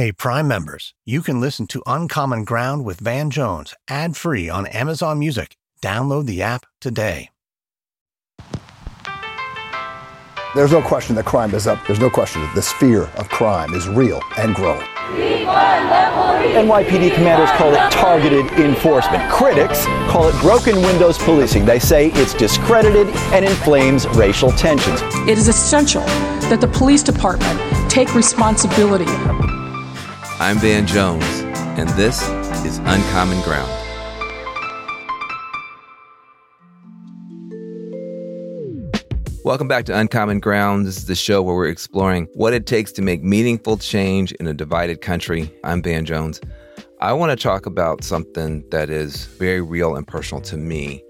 Hey, Prime members, you can listen to Uncommon Ground with Van Jones ad free on Amazon Music. Download the app today. There's no question that crime is up. There's no question that the fear of crime is real and growing. NYPD commanders call it targeted enforcement. Critics call it broken windows policing. They say it's discredited and inflames racial tensions. It is essential that the police department take responsibility. I'm Van Jones, and this is Uncommon Ground. Welcome back to Uncommon Ground. This is the show where we're exploring what it takes to make meaningful change in a divided country. I'm Van Jones. I want to talk about something that is very real and personal to me,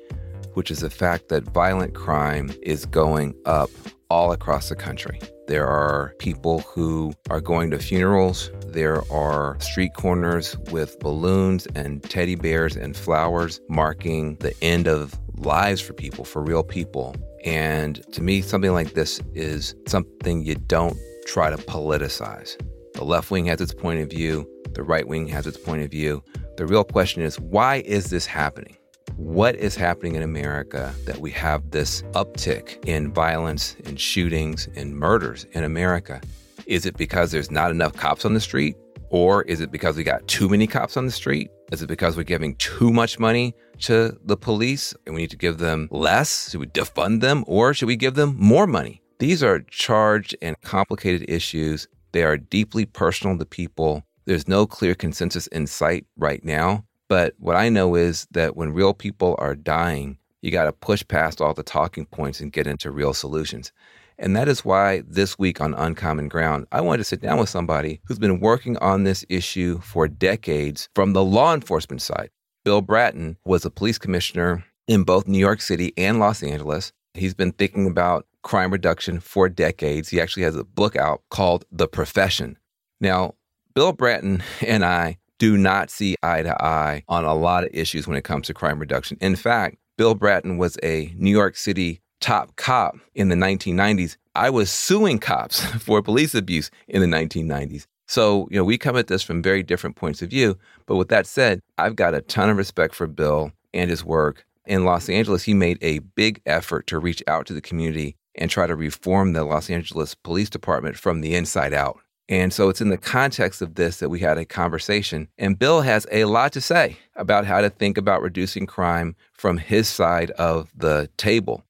which is the fact that violent crime is going up all across the country. There are people who are going to funerals. There are street corners with balloons and teddy bears and flowers marking the end of lives for people, for real people. And to me, something like this is something you don't try to politicize. The left wing has its point of view, the right wing has its point of view. The real question is why is this happening? What is happening in America that we have this uptick in violence, and shootings, and murders in America? Is it because there's not enough cops on the street? Or is it because we got too many cops on the street? Is it because we're giving too much money to the police and we need to give them less? Should we defund them or should we give them more money? These are charged and complicated issues. They are deeply personal to people. There's no clear consensus in sight right now. But what I know is that when real people are dying, you got to push past all the talking points and get into real solutions. And that is why this week on Uncommon Ground, I wanted to sit down with somebody who's been working on this issue for decades from the law enforcement side. Bill Bratton was a police commissioner in both New York City and Los Angeles. He's been thinking about crime reduction for decades. He actually has a book out called The Profession. Now, Bill Bratton and I do not see eye to eye on a lot of issues when it comes to crime reduction. In fact, Bill Bratton was a New York City top cop in the 1990s. I was suing cops for police abuse in the 1990s. So, you know, we come at this from very different points of view. But with that said, I've got a ton of respect for Bill and his work. In Los Angeles, he made a big effort to reach out to the community and try to reform the Los Angeles Police Department from the inside out. And so it's in the context of this that we had a conversation. And Bill has a lot to say about how to think about reducing crime from his side of the table.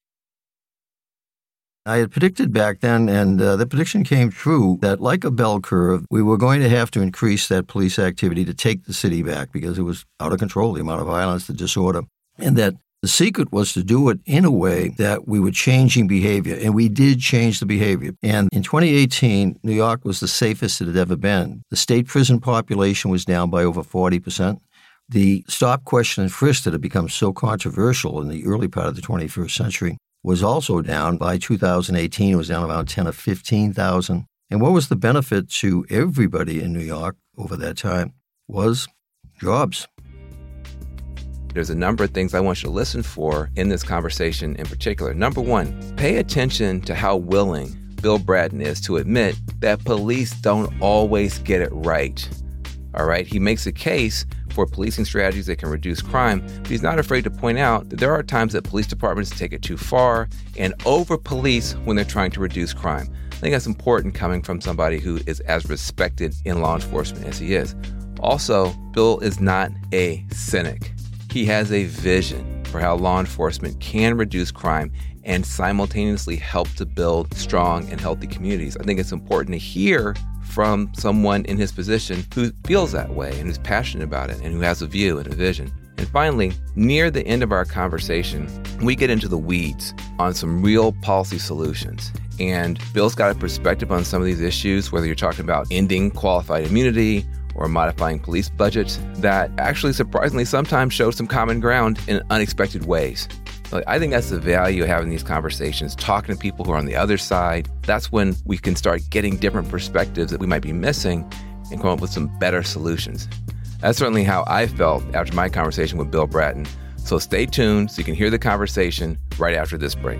I had predicted back then, and uh, the prediction came true, that like a bell curve, we were going to have to increase that police activity to take the city back because it was out of control, the amount of violence, the disorder, and that the secret was to do it in a way that we were changing behavior, and we did change the behavior. And in 2018, New York was the safest it had ever been. The state prison population was down by over 40%. The stop, question, and frisk that had become so controversial in the early part of the 21st century was also down by 2018. It was down around 10 or 15,000. And what was the benefit to everybody in New York over that time was jobs. There's a number of things I want you to listen for in this conversation in particular. Number one, pay attention to how willing Bill Bratton is to admit that police don't always get it right. All right, he makes a case for policing strategies that can reduce crime, but he's not afraid to point out that there are times that police departments take it too far and over police when they're trying to reduce crime. I think that's important coming from somebody who is as respected in law enforcement as he is. Also, Bill is not a cynic. He has a vision for how law enforcement can reduce crime and simultaneously help to build strong and healthy communities. I think it's important to hear from someone in his position who feels that way and who's passionate about it and who has a view and a vision. And finally, near the end of our conversation, we get into the weeds on some real policy solutions. And Bill's got a perspective on some of these issues, whether you're talking about ending qualified immunity or modifying police budgets, that actually surprisingly sometimes show some common ground in unexpected ways. I think that's the value of having these conversations, talking to people who are on the other side. That's when we can start getting different perspectives that we might be missing and come up with some better solutions. That's certainly how I felt after my conversation with Bill Bratton. So stay tuned so you can hear the conversation right after this break.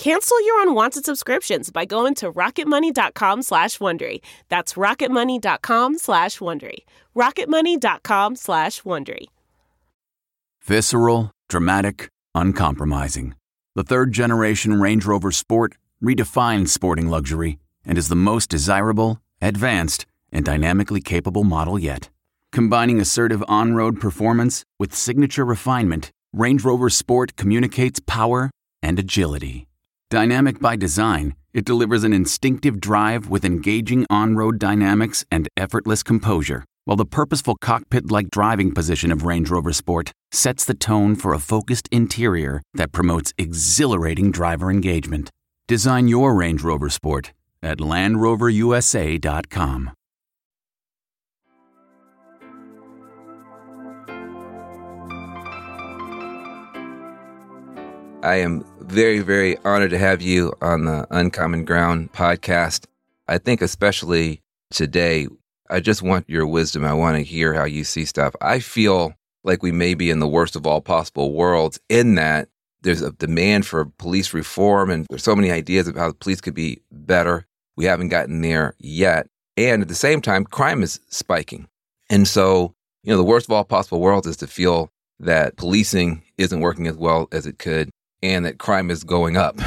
Cancel your unwanted subscriptions by going to rocketmoney.com slash Wondery. That's rocketmoney.com slash Wondery. rocketmoney.com slash Wondery. Visceral, dramatic, uncompromising. The third generation Range Rover Sport redefines sporting luxury and is the most desirable, advanced, and dynamically capable model yet. Combining assertive on road performance with signature refinement, Range Rover Sport communicates power and agility. Dynamic by design, it delivers an instinctive drive with engaging on road dynamics and effortless composure, while the purposeful cockpit like driving position of Range Rover Sport sets the tone for a focused interior that promotes exhilarating driver engagement. Design your Range Rover Sport at LandRoverUSA.com. I am very, very honored to have you on the Uncommon Ground podcast. I think, especially today, I just want your wisdom. I want to hear how you see stuff. I feel like we may be in the worst of all possible worlds in that there's a demand for police reform and there's so many ideas of how the police could be better. We haven't gotten there yet. And at the same time, crime is spiking. And so, you know, the worst of all possible worlds is to feel that policing isn't working as well as it could and that crime is going up.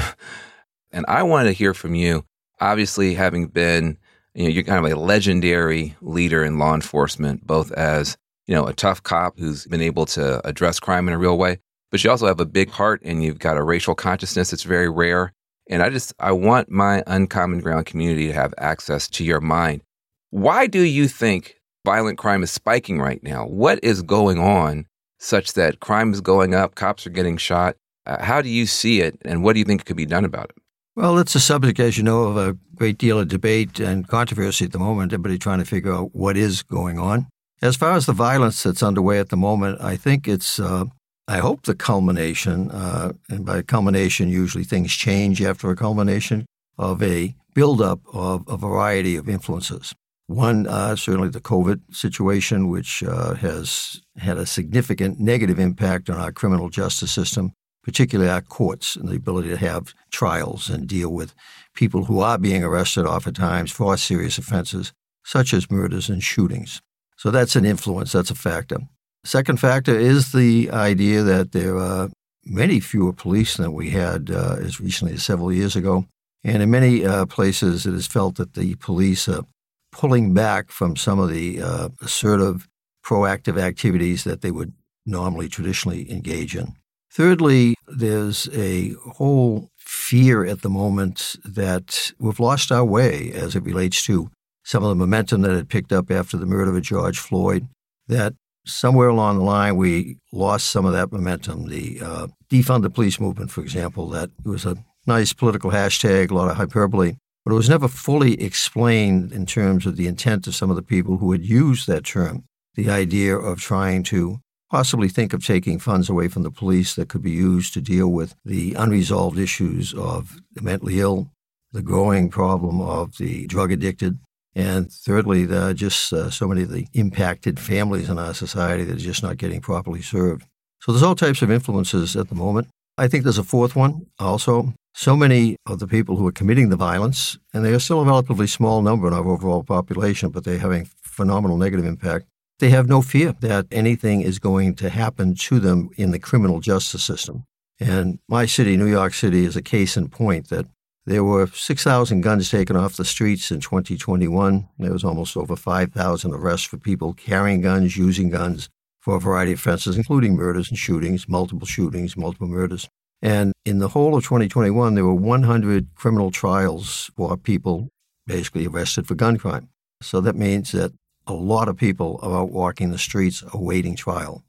and I wanted to hear from you, obviously having been, you know, you're kind of a legendary leader in law enforcement, both as, you know, a tough cop who's been able to address crime in a real way, but you also have a big heart and you've got a racial consciousness that's very rare. And I just, I want my uncommon ground community to have access to your mind. Why do you think violent crime is spiking right now? What is going on such that crime is going up, cops are getting shot? Uh, how do you see it, and what do you think could be done about it? Well, it's a subject, as you know, of a great deal of debate and controversy at the moment. Everybody trying to figure out what is going on. As far as the violence that's underway at the moment, I think it's, uh, I hope, the culmination, uh, and by culmination, usually things change after a culmination of a buildup of a variety of influences. One, uh, certainly the COVID situation, which uh, has had a significant negative impact on our criminal justice system particularly our courts and the ability to have trials and deal with people who are being arrested oftentimes for serious offenses, such as murders and shootings. So that's an influence, that's a factor. Second factor is the idea that there are many fewer police than we had uh, as recently as several years ago. And in many uh, places, it is felt that the police are pulling back from some of the uh, assertive, proactive activities that they would normally traditionally engage in. Thirdly, there's a whole fear at the moment that we've lost our way as it relates to some of the momentum that had picked up after the murder of George Floyd, that somewhere along the line we lost some of that momentum. The uh, defund the police movement, for example, that was a nice political hashtag, a lot of hyperbole, but it was never fully explained in terms of the intent of some of the people who had used that term. The idea of trying to possibly think of taking funds away from the police that could be used to deal with the unresolved issues of the mentally ill, the growing problem of the drug addicted, and thirdly, the, just uh, so many of the impacted families in our society that are just not getting properly served. So there's all types of influences at the moment. I think there's a fourth one also. So many of the people who are committing the violence, and they are still a relatively small number in our overall population, but they're having phenomenal negative impact, they have no fear that anything is going to happen to them in the criminal justice system. And my city, New York City, is a case in point that there were 6,000 guns taken off the streets in 2021. There was almost over 5,000 arrests for people carrying guns, using guns for a variety of offenses, including murders and shootings, multiple shootings, multiple murders. And in the whole of 2021, there were 100 criminal trials for people basically arrested for gun crime. So that means that a lot of people are out walking the streets awaiting trial.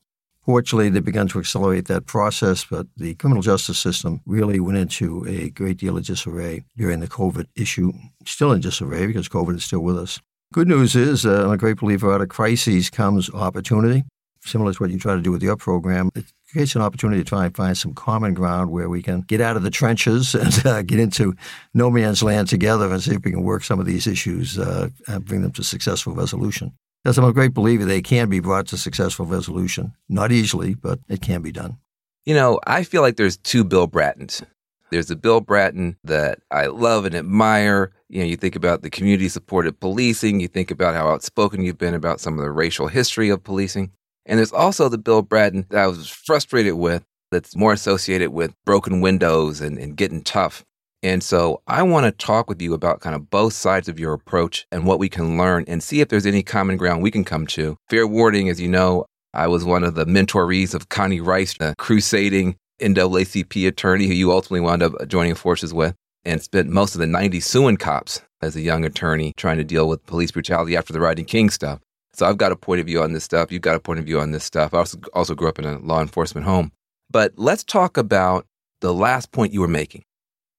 Fortunately, they began to accelerate that process, but the criminal justice system really went into a great deal of disarray during the COVID issue. Still in disarray because COVID is still with us. Good news is, uh, I'm a great believer out of crises comes opportunity. Similar to what you try to do with your program, it creates an opportunity to try and find some common ground where we can get out of the trenches and uh, get into no man's land together and see if we can work some of these issues uh, and bring them to successful resolution. Because I'm a great believer they can be brought to successful resolution. Not easily, but it can be done. You know, I feel like there's two Bill Brattons. There's the Bill Bratton that I love and admire. You know, you think about the community supported policing, you think about how outspoken you've been about some of the racial history of policing. And there's also the Bill Bratton that I was frustrated with that's more associated with broken windows and, and getting tough. And so I want to talk with you about kind of both sides of your approach and what we can learn and see if there's any common ground we can come to. Fair warning, as you know, I was one of the mentorees of Connie Rice, the crusading NAACP attorney who you ultimately wound up joining forces with and spent most of the 90s suing cops as a young attorney trying to deal with police brutality after the Rodney King stuff. So I've got a point of view on this stuff. You've got a point of view on this stuff. I also, also grew up in a law enforcement home. But let's talk about the last point you were making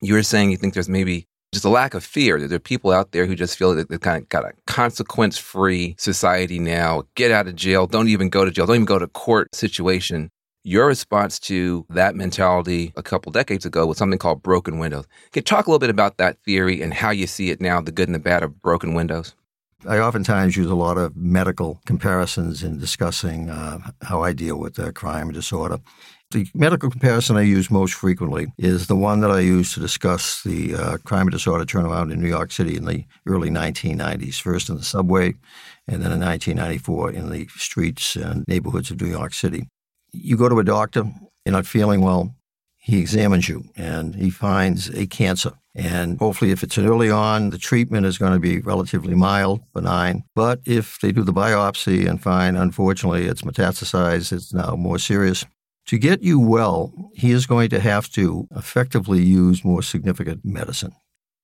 you were saying you think there's maybe just a lack of fear that there are people out there who just feel that they've kind of got a consequence free society now. Get out of jail. Don't even go to jail. Don't even go to court situation. Your response to that mentality a couple decades ago was something called broken windows. Can you talk a little bit about that theory and how you see it now, the good and the bad of broken windows? I oftentimes use a lot of medical comparisons in discussing uh, how I deal with uh, crime and disorder. The medical comparison I use most frequently is the one that I use to discuss the uh, crime and disorder turnaround in New York City in the early 1990s, first in the subway, and then in 1994 in the streets and neighborhoods of New York City. You go to a doctor, you're not feeling well, he examines you and he finds a cancer. And hopefully, if it's early on, the treatment is going to be relatively mild, benign. But if they do the biopsy and find, unfortunately, it's metastasized, it's now more serious, to get you well, he is going to have to effectively use more significant medicine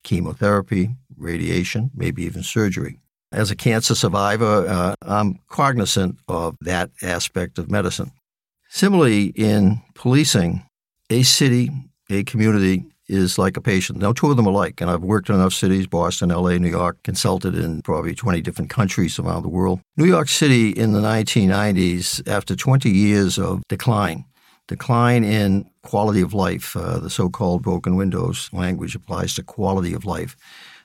chemotherapy, radiation, maybe even surgery. As a cancer survivor, uh, I'm cognizant of that aspect of medicine. Similarly, in policing, a city, a community is like a patient. Now, two of them alike, and I've worked in enough cities Boston, LA, New York, consulted in probably 20 different countries around the world. New York City in the 1990s, after 20 years of decline, decline in quality of life. Uh, the so called broken windows language applies to quality of life.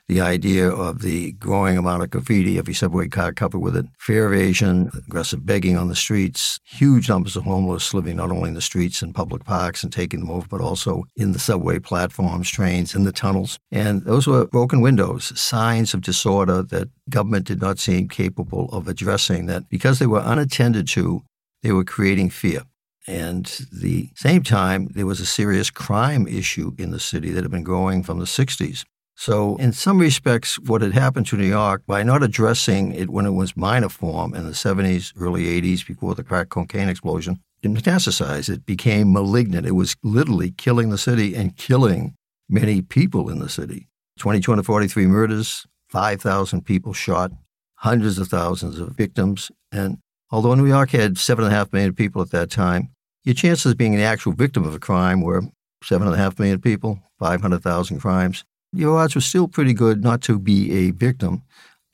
The idea of the growing amount of graffiti, every subway car covered with it, fare evasion, aggressive begging on the streets, huge numbers of homeless living not only in the streets and public parks and taking them over, but also in the subway platforms, trains, in the tunnels. And those were broken windows, signs of disorder that government did not seem capable of addressing, that because they were unattended to, they were creating fear. And the same time, there was a serious crime issue in the city that had been growing from the 60s. So, in some respects, what had happened to New York by not addressing it when it was minor form in the 70s, early 80s, before the crack cocaine explosion, it metastasized. It became malignant. It was literally killing the city and killing many people in the city. 2,243 murders, 5,000 people shot, hundreds of thousands of victims. And although New York had 7.5 million people at that time, your chances of being an actual victim of a crime were seven and a half million people, 500,000 crimes. Your odds were still pretty good not to be a victim,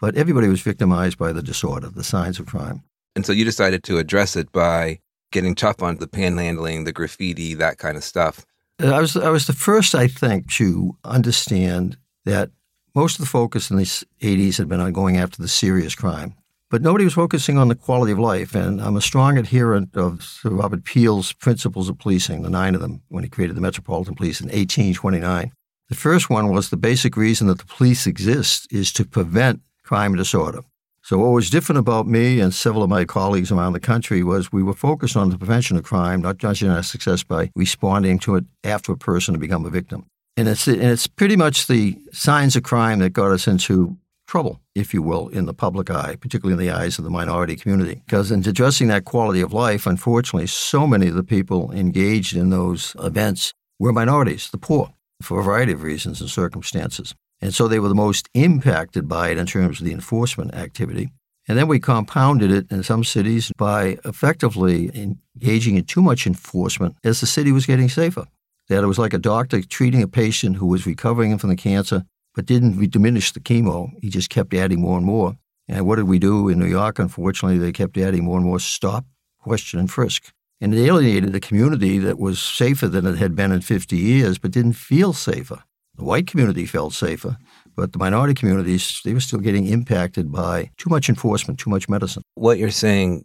but everybody was victimized by the disorder, the signs of crime. And so you decided to address it by getting tough on the panhandling, the graffiti, that kind of stuff. Uh, I was, I was the first, I think, to understand that most of the focus in the 80s had been on going after the serious crime. But nobody was focusing on the quality of life. And I'm a strong adherent of Sir Robert Peel's principles of policing, the nine of them, when he created the Metropolitan Police in 1829. The first one was the basic reason that the police exist is to prevent crime and disorder. So, what was different about me and several of my colleagues around the country was we were focused on the prevention of crime, not judging our success by responding to it after a person had become a victim. And it's, and it's pretty much the signs of crime that got us into trouble, if you will, in the public eye, particularly in the eyes of the minority community. Because in addressing that quality of life, unfortunately, so many of the people engaged in those events were minorities, the poor, for a variety of reasons and circumstances. And so they were the most impacted by it in terms of the enforcement activity. And then we compounded it in some cities by effectively engaging in too much enforcement as the city was getting safer. That it was like a doctor treating a patient who was recovering from the cancer, but didn't diminish the chemo. He just kept adding more and more. And what did we do in New York? Unfortunately, they kept adding more and more stop, question, and frisk. And it alienated a community that was safer than it had been in 50 years, but didn't feel safer. The white community felt safer, but the minority communities, they were still getting impacted by too much enforcement, too much medicine. What you're saying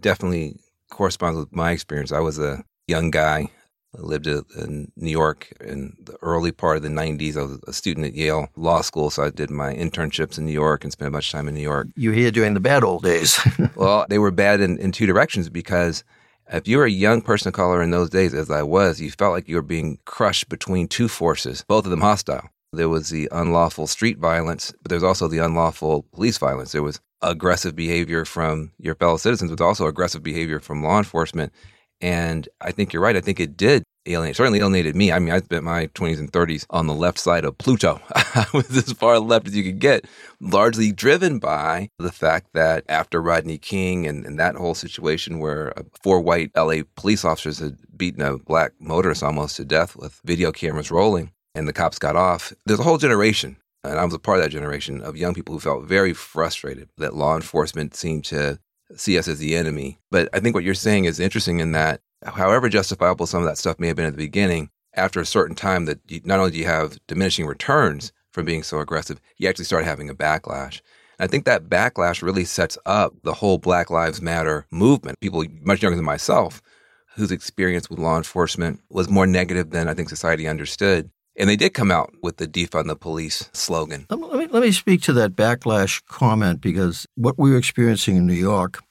definitely corresponds with my experience. I was a young guy. I lived in New York in the early part of the 90s. I was a student at Yale Law School, so I did my internships in New York and spent a bunch of time in New York. You here during the bad old days. well, they were bad in, in two directions because if you were a young person of color in those days, as I was, you felt like you were being crushed between two forces, both of them hostile. There was the unlawful street violence, but there's also the unlawful police violence. There was aggressive behavior from your fellow citizens, but also aggressive behavior from law enforcement. And I think you're right. I think it did alienate, certainly alienated me. I mean, I spent my 20s and 30s on the left side of Pluto. I was as far left as you could get, largely driven by the fact that after Rodney King and, and that whole situation where uh, four white LA police officers had beaten a black motorist almost to death with video cameras rolling, and the cops got off. There's a whole generation, and I was a part of that generation of young people who felt very frustrated that law enforcement seemed to see us as the enemy. But I think what you're saying is interesting in that, however justifiable some of that stuff may have been at the beginning, after a certain time, that you, not only do you have diminishing returns from being so aggressive, you actually start having a backlash. And I think that backlash really sets up the whole Black Lives Matter movement. People much younger than myself whose experience with law enforcement was more negative than I think society understood and they did come out with the defund the police slogan. Let me, let me speak to that backlash comment because what we were experiencing in New York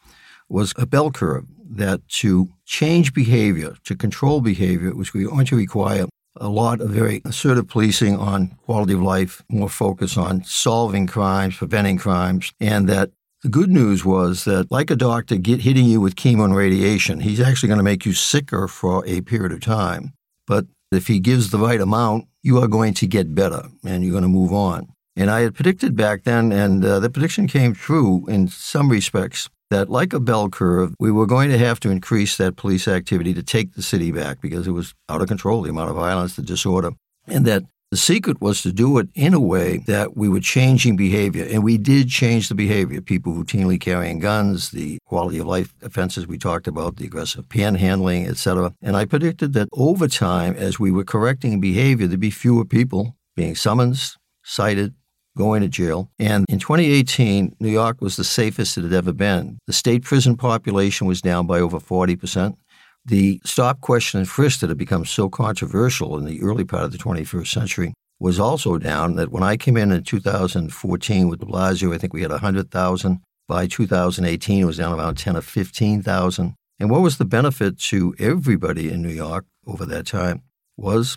was a bell curve that to change behavior, to control behavior, was going to require a lot of very assertive policing on quality of life, more focus on solving crimes, preventing crimes, and that the good news was that, like a doctor get hitting you with chemo and radiation, he's actually going to make you sicker for a period of time. But if he gives the right amount, you are going to get better and you're going to move on. And I had predicted back then, and uh, the prediction came true in some respects, that like a bell curve, we were going to have to increase that police activity to take the city back because it was out of control, the amount of violence, the disorder, and that the secret was to do it in a way that we were changing behavior, and we did change the behavior. People routinely carrying guns, the quality of life offenses we talked about, the aggressive panhandling, etc. And I predicted that over time, as we were correcting behavior, there'd be fewer people being summoned, cited, going to jail. And in 2018, New York was the safest it had ever been. The state prison population was down by over 40 percent. The stop, question, and frisk that had become so controversial in the early part of the 21st century was also down. That when I came in in 2014 with de Blasio, I think we had 100,000. By 2018, it was down around 10 or 15,000. And what was the benefit to everybody in New York over that time was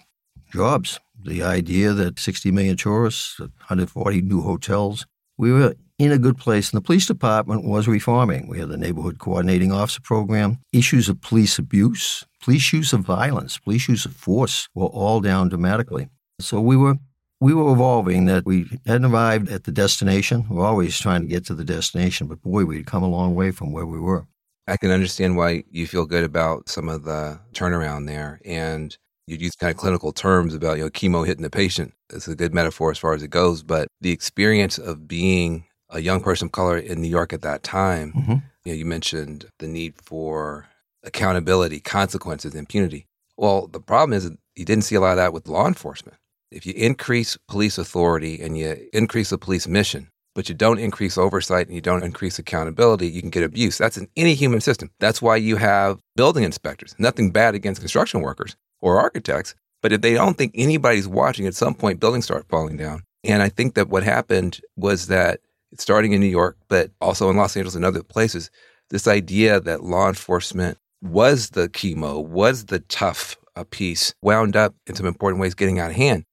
jobs. The idea that 60 million tourists, 140 new hotels, we were in a good place. And the police department was reforming. We had the neighborhood coordinating officer program. Issues of police abuse, police use of violence, police use of force were all down dramatically. So we were we were evolving that we hadn't arrived at the destination. We're always trying to get to the destination, but boy, we'd come a long way from where we were. I can understand why you feel good about some of the turnaround there. And you use kind of clinical terms about, you know, chemo hitting the patient. It's a good metaphor as far as it goes. But the experience of being a young person of color in New York at that time, mm-hmm. you know, you mentioned the need for accountability, consequences, impunity. Well, the problem is you didn't see a lot of that with law enforcement. If you increase police authority and you increase the police mission, but you don't increase oversight and you don't increase accountability, you can get abuse. That's in any human system. That's why you have building inspectors. Nothing bad against construction workers or architects, but if they don't think anybody's watching, at some point buildings start falling down. And I think that what happened was that starting in New York, but also in Los Angeles and other places, this idea that law enforcement was the chemo, was the tough uh, piece, wound up in some important ways getting out of hand.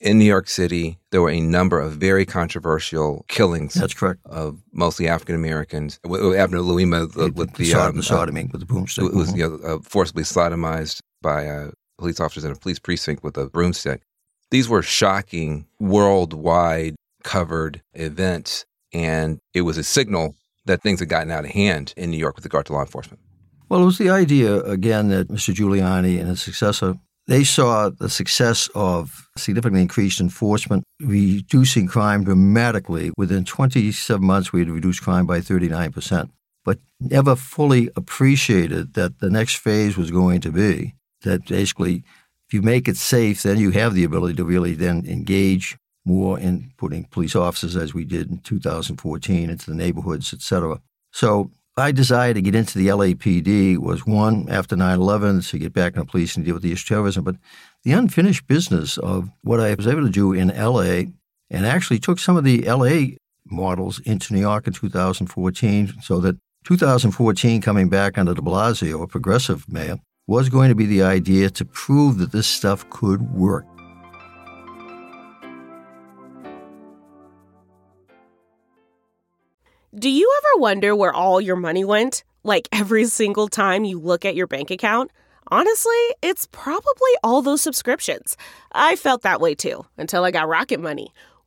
In New York City, there were a number of very controversial killings. That's correct. Of mostly African Americans. Abner Louima with, with the, the, um, the sodomy uh, with the boomstick. Was mm-hmm. you know, uh, forcibly sodomized by a police officers in a police precinct with a broomstick. These were shocking, worldwide covered events. And it was a signal that things had gotten out of hand in New York with regard to law enforcement. Well, it was the idea, again, that Mr. Giuliani and his successor, they saw the success of significantly increased enforcement, reducing crime dramatically. Within 27 months, we had reduced crime by 39%, but never fully appreciated that the next phase was going to be that basically, if you make it safe, then you have the ability to really then engage more in putting police officers, as we did in 2014, into the neighborhoods, et cetera. So my desire to get into the LAPD was one, after 9 11, to get back in the police and deal with the issue of terrorism, but the unfinished business of what I was able to do in LA and actually took some of the LA models into New York in 2014 so that 2014 coming back under de Blasio, a progressive mayor, was going to be the idea to prove that this stuff could work. Do you ever wonder where all your money went? Like every single time you look at your bank account? Honestly, it's probably all those subscriptions. I felt that way too until I got Rocket Money.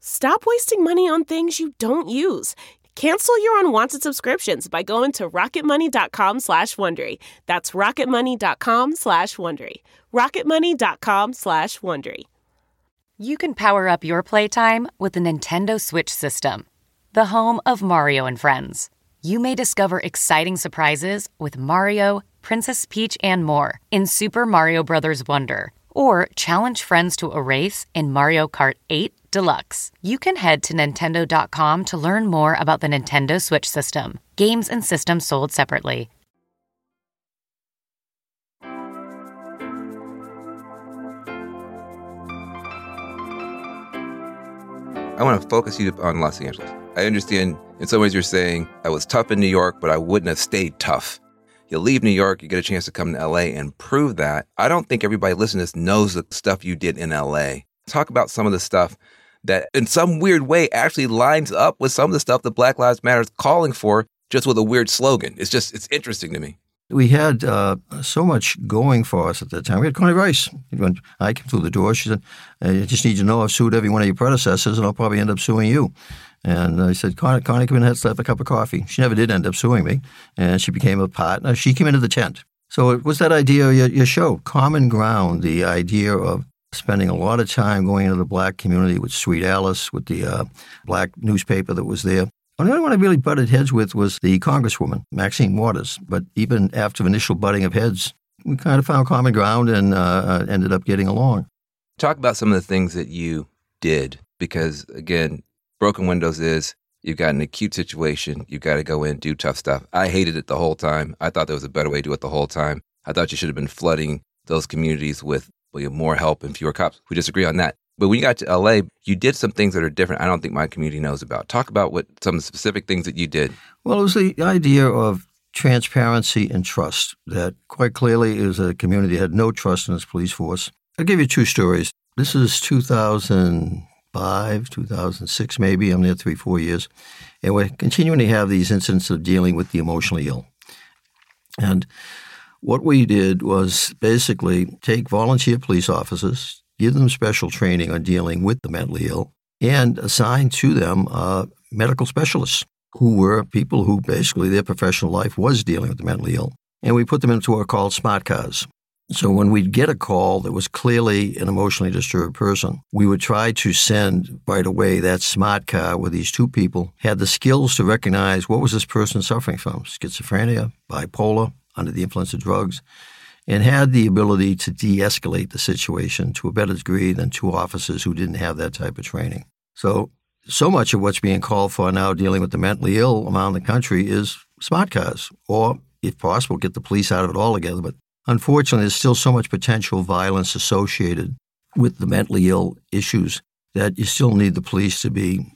Stop wasting money on things you don't use. Cancel your unwanted subscriptions by going to rocketmoney.com slash Wondery. That's rocketmoney.com slash Wondery. rocketmoney.com slash Wondery. You can power up your playtime with the Nintendo Switch system, the home of Mario and Friends. You may discover exciting surprises with Mario, Princess Peach, and more in Super Mario Bros. Wonder, or challenge friends to a race in Mario Kart 8 Deluxe. You can head to Nintendo.com to learn more about the Nintendo Switch system. Games and systems sold separately. I want to focus you on Los Angeles. I understand in some ways you're saying I was tough in New York, but I wouldn't have stayed tough. You leave New York, you get a chance to come to LA and prove that. I don't think everybody listening to this knows the stuff you did in LA. Talk about some of the stuff that in some weird way actually lines up with some of the stuff that Black Lives Matter is calling for, just with a weird slogan. It's just, it's interesting to me. We had uh, so much going for us at that time. We had Connie Rice. When I came through the door, she said, I just need you to know I've sued every one of your predecessors and I'll probably end up suing you. And I said, Connie, Connie come in and let's have a cup of coffee. She never did end up suing me. And she became a partner. She came into the tent. So it was that idea of your, your show, Common Ground, the idea of spending a lot of time going into the black community with Sweet Alice, with the uh, black newspaper that was there. The only one I really butted heads with was the Congresswoman, Maxine Waters. But even after initial butting of heads, we kind of found common ground and uh, ended up getting along. Talk about some of the things that you did, because again, broken windows is you've got an acute situation, you've got to go in, do tough stuff. I hated it the whole time. I thought there was a better way to do it the whole time. I thought you should have been flooding those communities with more help and fewer cops. We disagree on that. But when you got to LA, you did some things that are different. I don't think my community knows about. Talk about what some of the specific things that you did. Well, it was the idea of transparency and trust that quite clearly is a community that had no trust in its police force. I'll give you two stories. This is 2005, 2006, maybe. I'm there three, four years. And we're continuing to have these incidents of dealing with the emotionally ill. And what we did was basically take volunteer police officers, give them special training on dealing with the mentally ill, and assign to them uh, medical specialists who were people who basically their professional life was dealing with the mentally ill. And we put them into what are called smart cars. So when we'd get a call that was clearly an emotionally disturbed person, we would try to send right away that smart car where these two people had the skills to recognize what was this person suffering from, schizophrenia, bipolar, under the influence of drugs, and had the ability to de escalate the situation to a better degree than two officers who didn't have that type of training. So, so much of what's being called for now dealing with the mentally ill around the country is smart cars, or if possible, get the police out of it altogether. But unfortunately, there's still so much potential violence associated with the mentally ill issues that you still need the police to be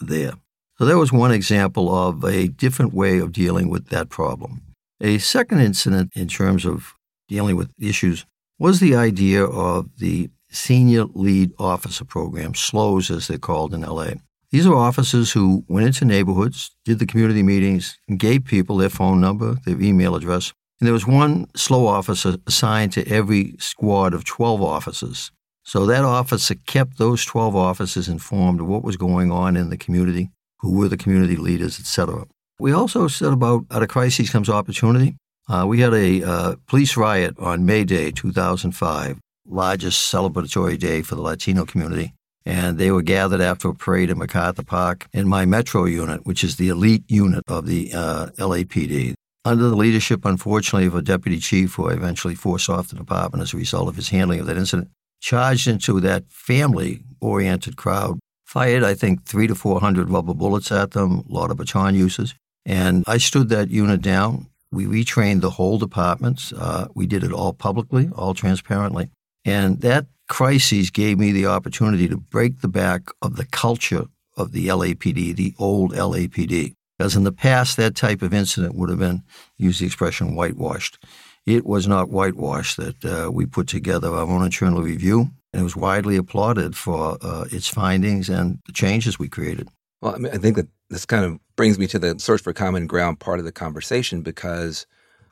there. So that was one example of a different way of dealing with that problem. A second incident in terms of dealing with issues was the idea of the Senior Lead Officer Program, SLOs as they're called in LA. These are officers who went into neighborhoods, did the community meetings, gave people their phone number, their email address. And there was one SLO officer assigned to every squad of 12 officers. So that officer kept those 12 officers informed of what was going on in the community, who were the community leaders, etc. We also said about out of crisis comes opportunity. Uh, we had a uh, police riot on May Day 2005, largest celebratory day for the Latino community. And they were gathered after a parade in MacArthur Park in my Metro unit, which is the elite unit of the uh, LAPD. Under the leadership, unfortunately, of a deputy chief who eventually forced off the department as a result of his handling of that incident, charged into that family oriented crowd, fired, I think, three to 400 rubber bullets at them, a lot of baton uses. And I stood that unit down we retrained the whole department. Uh, we did it all publicly, all transparently. And that crisis gave me the opportunity to break the back of the culture of the LAPD, the old LAPD. Because in the past, that type of incident would have been, use the expression, whitewashed. It was not whitewashed that uh, we put together our own internal review, and it was widely applauded for uh, its findings and the changes we created. Well, I, mean, I think that this kind of brings me to the search for common ground part of the conversation because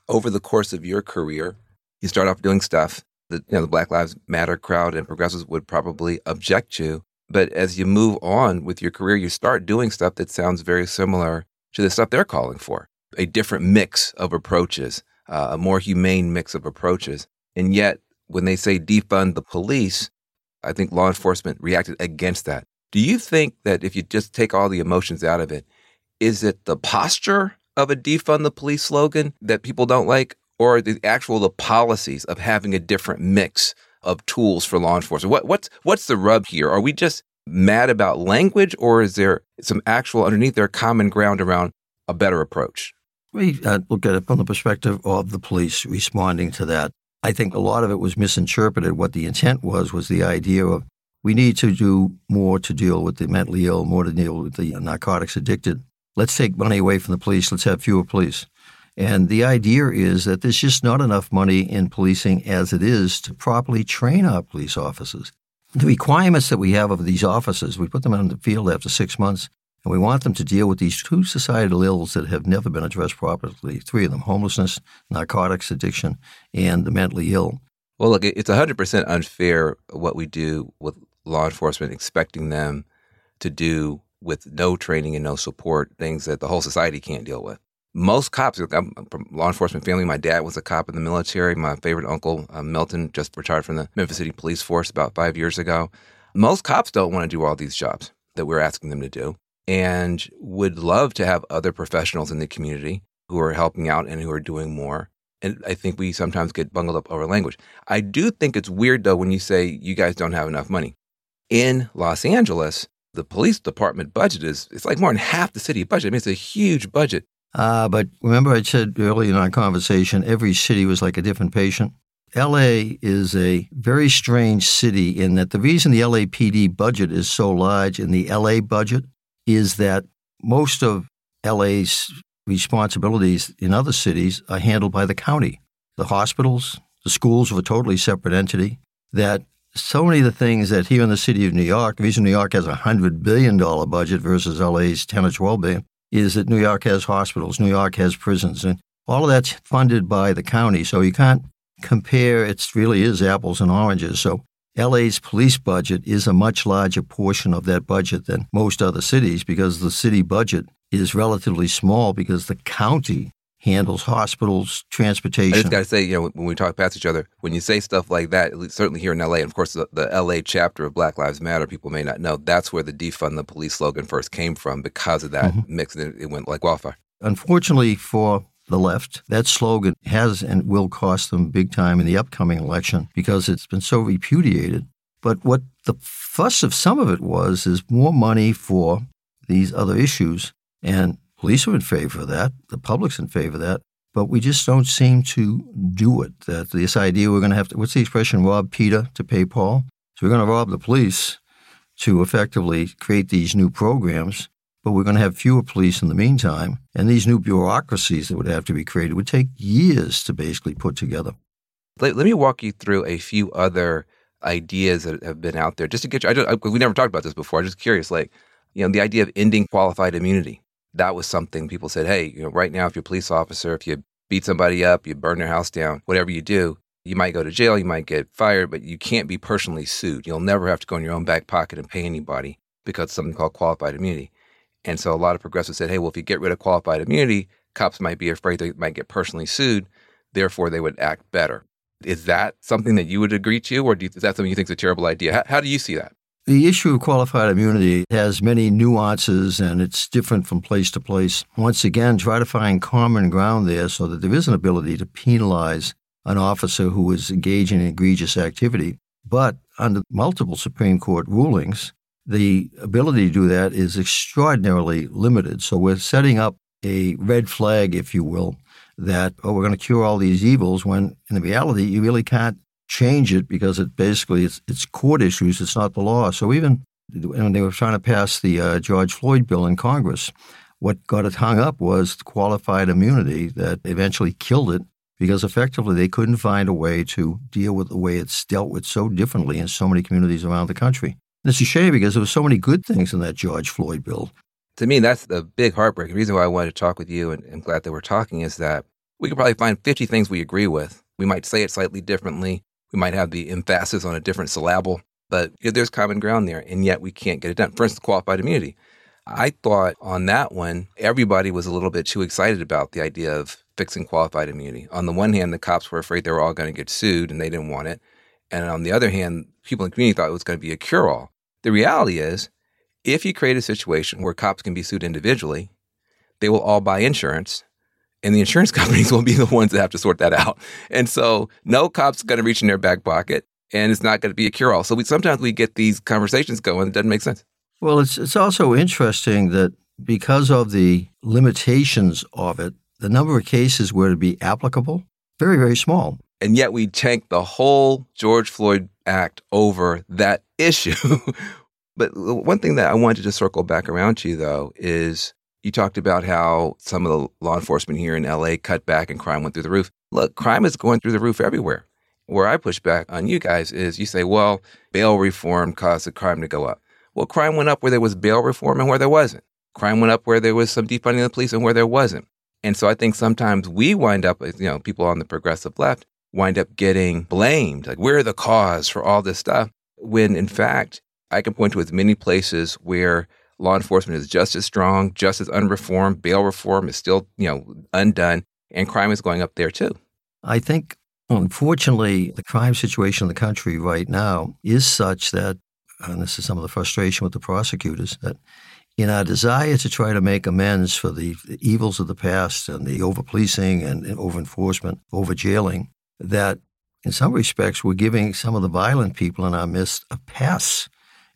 over the course of your career, you start off doing stuff that you know the Black Lives Matter crowd and progressives would probably object to. But as you move on with your career, you start doing stuff that sounds very similar to the stuff they're calling for a different mix of approaches, uh, a more humane mix of approaches. And yet, when they say defund the police, I think law enforcement reacted against that. Do you think that if you just take all the emotions out of it, is it the posture of a defund the police slogan that people don't like, or the actual the policies of having a different mix of tools for law enforcement? What, what's what's the rub here? Are we just mad about language, or is there some actual underneath there common ground around a better approach? We uh, look at it from the perspective of the police responding to that. I think a lot of it was misinterpreted. What the intent was was the idea of we need to do more to deal with the mentally ill, more to deal with the narcotics addicted. Let's take money away from the police. Let's have fewer police. And the idea is that there's just not enough money in policing as it is to properly train our police officers. The requirements that we have of these officers, we put them on the field after six months, and we want them to deal with these two societal ills that have never been addressed properly three of them homelessness, narcotics addiction, and the mentally ill. Well, look, it's 100% unfair what we do with law enforcement expecting them to do with no training and no support things that the whole society can't deal with. Most cops, I'm from law enforcement family. My dad was a cop in the military. My favorite uncle, uh, Milton, just retired from the Memphis City Police Force about five years ago. Most cops don't want to do all these jobs that we're asking them to do and would love to have other professionals in the community who are helping out and who are doing more. And I think we sometimes get bungled up over language. I do think it's weird, though, when you say you guys don't have enough money in Los Angeles, the police department budget is it's like more than half the city budget. I mean, it's a huge budget. Uh, but remember, I said earlier in our conversation, every city was like a different patient. LA is a very strange city in that the reason the LAPD budget is so large in the LA budget is that most of LA's responsibilities in other cities are handled by the county. The hospitals, the schools are a totally separate entity. That so many of the things that here in the city of New York, the New York has a $100 billion budget versus LA's 10 or 12 billion, is that New York has hospitals, New York has prisons, and all of that's funded by the county. So you can't compare, it really is apples and oranges. So LA's police budget is a much larger portion of that budget than most other cities because the city budget is relatively small because the county handles hospitals, transportation. I just got to say, you know, when we talk past each other, when you say stuff like that, certainly here in LA, and of course, the, the, LA chapter of Black Lives Matter, people may not know, that's where the defund the police slogan first came from because of that mm-hmm. mix. And it went like wildfire. Unfortunately for the left, that slogan has and will cost them big time in the upcoming election because it's been so repudiated. But what the fuss of some of it was is more money for these other issues. And Police are in favor of that. The public's in favor of that. But we just don't seem to do it. That this idea we're going to have to, what's the expression, rob Peter to pay Paul? So we're going to rob the police to effectively create these new programs, but we're going to have fewer police in the meantime. And these new bureaucracies that would have to be created would take years to basically put together. Let, let me walk you through a few other ideas that have been out there just to get you. I, I we never talked about this before. I'm just curious, like, you know, the idea of ending qualified immunity. That was something people said, hey, you know, right now, if you're a police officer, if you beat somebody up, you burn their house down, whatever you do, you might go to jail, you might get fired, but you can't be personally sued. You'll never have to go in your own back pocket and pay anybody because something called qualified immunity. And so a lot of progressives said, hey, well, if you get rid of qualified immunity, cops might be afraid they might get personally sued. Therefore, they would act better. Is that something that you would agree to, or you, is that something you think is a terrible idea? How, how do you see that? The issue of qualified immunity has many nuances and it's different from place to place. Once again, try to find common ground there so that there is an ability to penalize an officer who is engaging in egregious activity. But under multiple Supreme Court rulings, the ability to do that is extraordinarily limited. So we're setting up a red flag, if you will, that, oh, we're going to cure all these evils when in reality, you really can't change it because it basically it's, it's court issues. It's not the law. So even when they were trying to pass the uh, George Floyd bill in Congress, what got it hung up was qualified immunity that eventually killed it because effectively they couldn't find a way to deal with the way it's dealt with so differently in so many communities around the country. And it's a shame because there were so many good things in that George Floyd bill. To me, that's the big heartbreak. The reason why I wanted to talk with you and I'm glad that we're talking is that we could probably find 50 things we agree with. We might say it slightly differently. We might have the emphasis on a different syllable, but there's common ground there, and yet we can't get it done. For instance, qualified immunity. I thought on that one, everybody was a little bit too excited about the idea of fixing qualified immunity. On the one hand, the cops were afraid they were all going to get sued and they didn't want it. And on the other hand, people in the community thought it was going to be a cure all. The reality is, if you create a situation where cops can be sued individually, they will all buy insurance and the insurance companies will be the ones that have to sort that out. And so no cop's going to reach in their back pocket and it's not going to be a cure all. So we sometimes we get these conversations going. It doesn't make sense. Well, it's it's also interesting that because of the limitations of it, the number of cases where it would be applicable very very small. And yet we tank the whole George Floyd Act over that issue. but uh, one thing that I wanted to just circle back around to you though is you talked about how some of the law enforcement here in LA cut back and crime went through the roof. Look, crime is going through the roof everywhere. Where I push back on you guys is you say, well, bail reform caused the crime to go up. Well, crime went up where there was bail reform and where there wasn't. Crime went up where there was some defunding of the police and where there wasn't. And so I think sometimes we wind up, you know, people on the progressive left wind up getting blamed. Like, we're the cause for all this stuff. When in fact, I can point to as many places where law enforcement is just as strong, just as unreformed. Bail reform is still, you know, undone, and crime is going up there too. I think, unfortunately, the crime situation in the country right now is such that, and this is some of the frustration with the prosecutors, that in our desire to try to make amends for the, the evils of the past and the over policing and, and over enforcement, over jailing, that in some respects we're giving some of the violent people in our midst a pass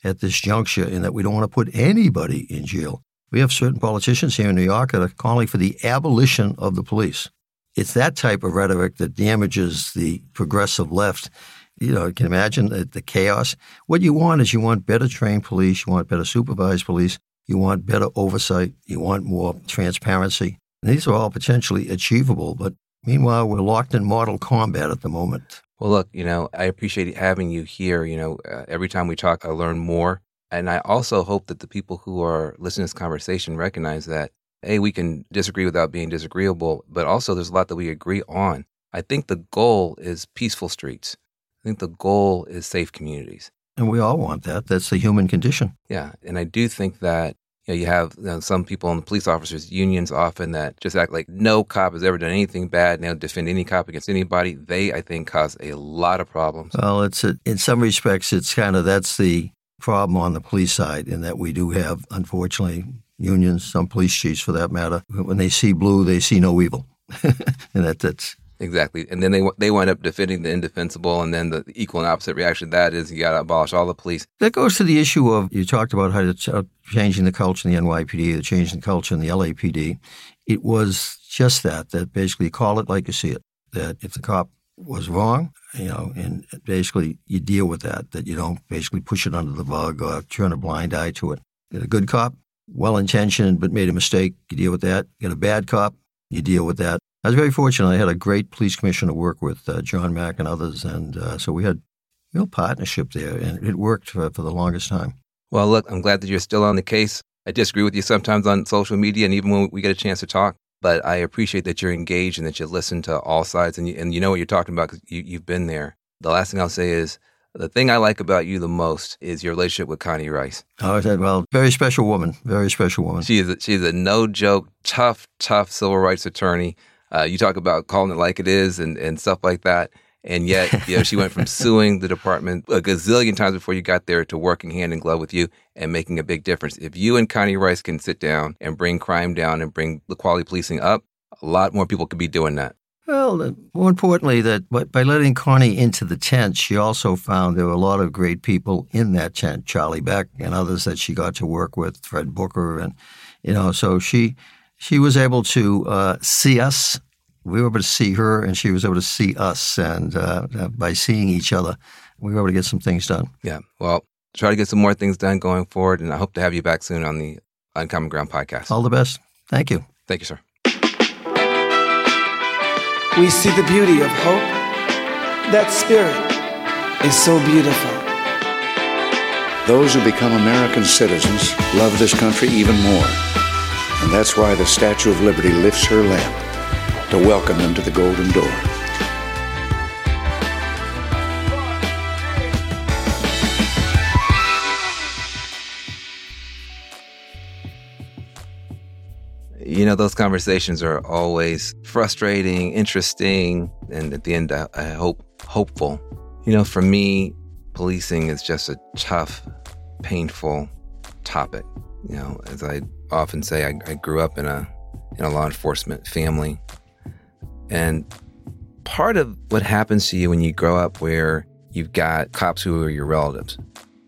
at this juncture in that we don't want to put anybody in jail. We have certain politicians here in New York that are calling for the abolition of the police. It's that type of rhetoric that damages the progressive left. You know, you can imagine the, the chaos. What you want is you want better trained police, you want better supervised police, you want better oversight, you want more transparency. And these are all potentially achievable, but meanwhile, we're locked in mortal combat at the moment. Well, look, you know, I appreciate having you here. You know, uh, every time we talk, I learn more. And I also hope that the people who are listening to this conversation recognize that, hey, we can disagree without being disagreeable, but also there's a lot that we agree on. I think the goal is peaceful streets. I think the goal is safe communities. And we all want that. That's the human condition. Yeah. And I do think that you, know, you have you know, some people in the police officers unions often that just act like no cop has ever done anything bad and they'll defend any cop against anybody. They, I think, cause a lot of problems. Well, it's a, in some respects, it's kind of that's the problem on the police side in that we do have, unfortunately, unions, some police chiefs for that matter. When they see blue, they see no evil, and that, that's Exactly, and then they they wind up defending the indefensible, and then the equal and opposite reaction that is you got to abolish all the police. That goes to the issue of you talked about how to, uh, changing the culture in the NYPD, the changing the culture in the LAPD. It was just that that basically call it like you see it. That if the cop was wrong, you know, and basically you deal with that, that you don't basically push it under the rug or turn a blind eye to it. Get a good cop, well intentioned, but made a mistake, you deal with that. Get a bad cop, you deal with that. I was very fortunate. I had a great police commissioner to work with, uh, John Mack and others, and uh, so we had real partnership there, and it worked for, for the longest time. Well, look, I'm glad that you're still on the case. I disagree with you sometimes on social media, and even when we get a chance to talk. But I appreciate that you're engaged and that you listen to all sides, and you, and you know what you're talking about because you, you've been there. The last thing I'll say is the thing I like about you the most is your relationship with Connie Rice. Oh, I said, well, very special woman, very special woman. She is a, she's a no joke, tough, tough civil rights attorney. Uh, you talk about calling it like it is and, and stuff like that. And yet, you know, she went from suing the department a gazillion times before you got there to working hand in glove with you and making a big difference. If you and Connie Rice can sit down and bring crime down and bring the quality policing up, a lot more people could be doing that. Well, more importantly, that by letting Connie into the tent, she also found there were a lot of great people in that tent. Charlie Beck and others that she got to work with, Fred Booker, and you know, so she she was able to uh, see us we were able to see her and she was able to see us. And uh, uh, by seeing each other, we were able to get some things done. Yeah. Well, try to get some more things done going forward. And I hope to have you back soon on the Uncommon Ground podcast. All the best. Thank you. Thank you, sir. We see the beauty of hope. That spirit is so beautiful. Those who become American citizens love this country even more. And that's why the Statue of Liberty lifts her lamp to welcome them to the Golden Door. You know, those conversations are always frustrating, interesting, and at the end, I hope hopeful. You know, for me, policing is just a tough, painful topic. You know, as I often say, I, I grew up in a in a law enforcement family and part of what happens to you when you grow up where you've got cops who are your relatives,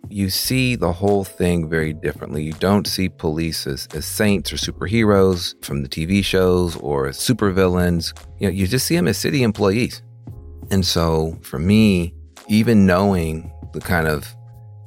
you see the whole thing very differently. You don't see police as, as saints or superheroes from the TV shows or supervillains. You know, you just see them as city employees. And so for me, even knowing the kind of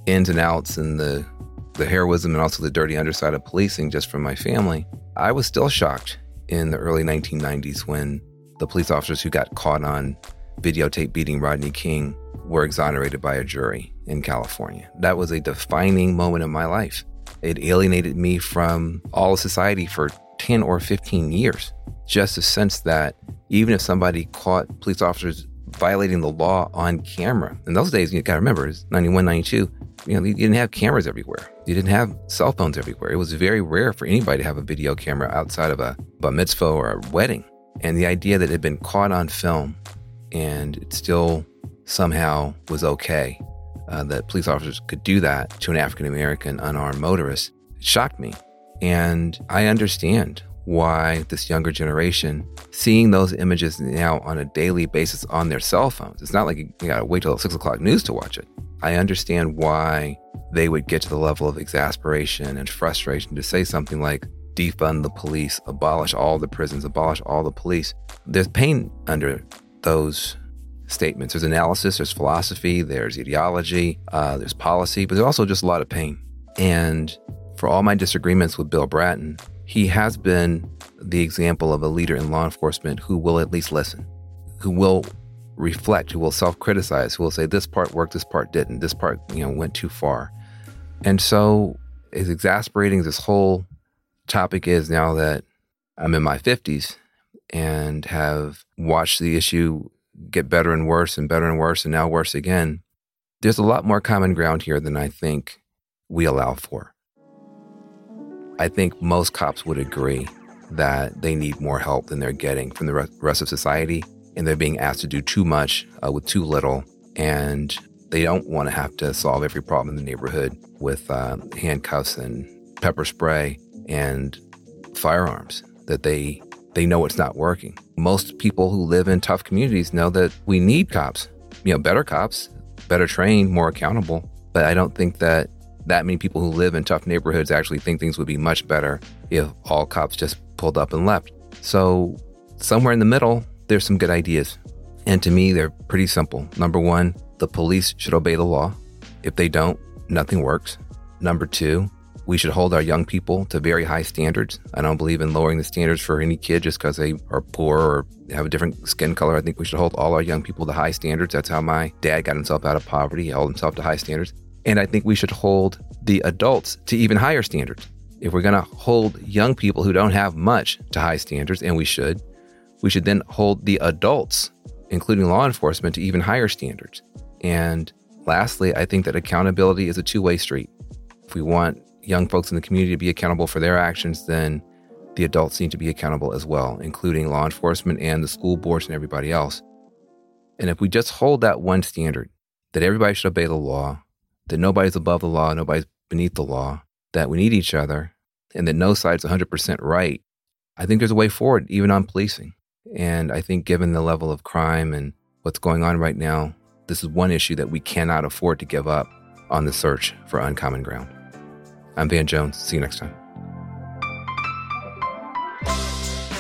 ins and outs and the the heroism and also the dirty underside of policing just from my family, I was still shocked in the early 1990s when the police officers who got caught on videotape beating Rodney King were exonerated by a jury in California. That was a defining moment in my life. It alienated me from all of society for 10 or 15 years. Just a sense that even if somebody caught police officers violating the law on camera, in those days, you gotta remember, it's 91, 92, you know, you didn't have cameras everywhere. You didn't have cell phones everywhere. It was very rare for anybody to have a video camera outside of a, a mitzvah or a wedding. And the idea that it had been caught on film and it still somehow was okay uh, that police officers could do that to an African American unarmed motorist it shocked me. And I understand why this younger generation, seeing those images now on a daily basis on their cell phones, it's not like you, gotta wait till six o'clock news to watch it. I understand why they would get to the level of exasperation and frustration to say something like, defund the police, abolish all the prisons, abolish all the police. There's pain under those statements. There's analysis, there's philosophy, there's ideology, uh, there's policy, but there's also just a lot of pain. And for all my disagreements with Bill Bratton, he has been the example of a leader in law enforcement who will at least listen, who will reflect, who will self criticize, who will say, this part worked, this part didn't, this part, you know, went too far. And so, as exasperating as this whole topic is now that I'm in my 50s and have watched the issue get better and worse and better and worse and now worse again, there's a lot more common ground here than I think we allow for. I think most cops would agree that they need more help than they're getting from the rest of society, and they're being asked to do too much uh, with too little, and they don't want to have to solve every problem in the neighborhood with uh, handcuffs and pepper spray and firearms that they they know it's not working. Most people who live in tough communities know that we need cops, you know, better cops, better trained, more accountable. But I don't think that that many people who live in tough neighborhoods actually think things would be much better if all cops just pulled up and left. So somewhere in the middle, there's some good ideas And to me, they're pretty simple. Number one, the police should obey the law. If they don't, nothing works. Number two, we should hold our young people to very high standards. I don't believe in lowering the standards for any kid just because they are poor or have a different skin color. I think we should hold all our young people to high standards. That's how my dad got himself out of poverty. He held himself to high standards. And I think we should hold the adults to even higher standards. If we're going to hold young people who don't have much to high standards, and we should, we should then hold the adults, including law enforcement, to even higher standards. And lastly, I think that accountability is a two way street. If we want young folks in the community to be accountable for their actions, then the adults need to be accountable as well, including law enforcement and the school boards and everybody else. And if we just hold that one standard, that everybody should obey the law, that nobody's above the law, nobody's beneath the law, that we need each other, and that no side's 100% right, I think there's a way forward, even on policing. And I think given the level of crime and what's going on right now, this is one issue that we cannot afford to give up on the search for uncommon ground. I'm Van Jones. See you next time.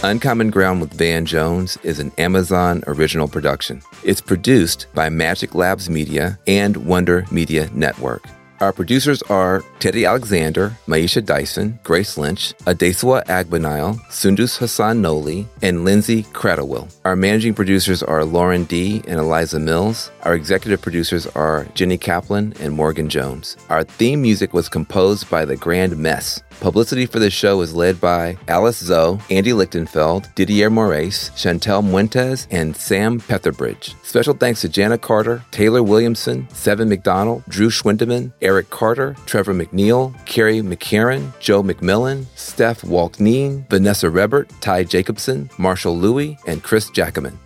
Uncommon Ground with Van Jones is an Amazon original production. It's produced by Magic Labs Media and Wonder Media Network. Our producers are Teddy Alexander, Maisha Dyson, Grace Lynch, Adeswa Agbanile, Sundus Hassan Noli, and Lindsay Kratochwill. Our managing producers are Lauren D. and Eliza Mills. Our executive producers are Jenny Kaplan and Morgan Jones. Our theme music was composed by The Grand Mess. Publicity for this show is led by Alice Zoe, Andy Lichtenfeld, Didier Moraes, Chantel Muentes, and Sam Petherbridge. Special thanks to Jana Carter, Taylor Williamson, Seven McDonald, Drew Schwindeman, Eric Carter, Trevor McNeil, Carrie McCarran, Joe McMillan, Steph Walkneen, Vanessa Rebert, Ty Jacobson, Marshall Louie, and Chris Jackaman.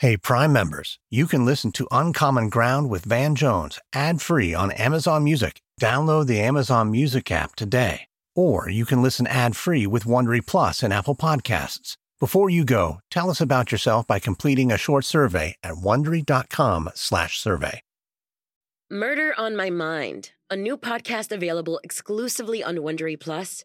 Hey, Prime members, you can listen to Uncommon Ground with Van Jones ad free on Amazon Music. Download the Amazon Music app today. Or you can listen ad free with Wondery Plus and Apple Podcasts. Before you go, tell us about yourself by completing a short survey at wondery.com/slash survey. Murder on My Mind, a new podcast available exclusively on Wondery Plus,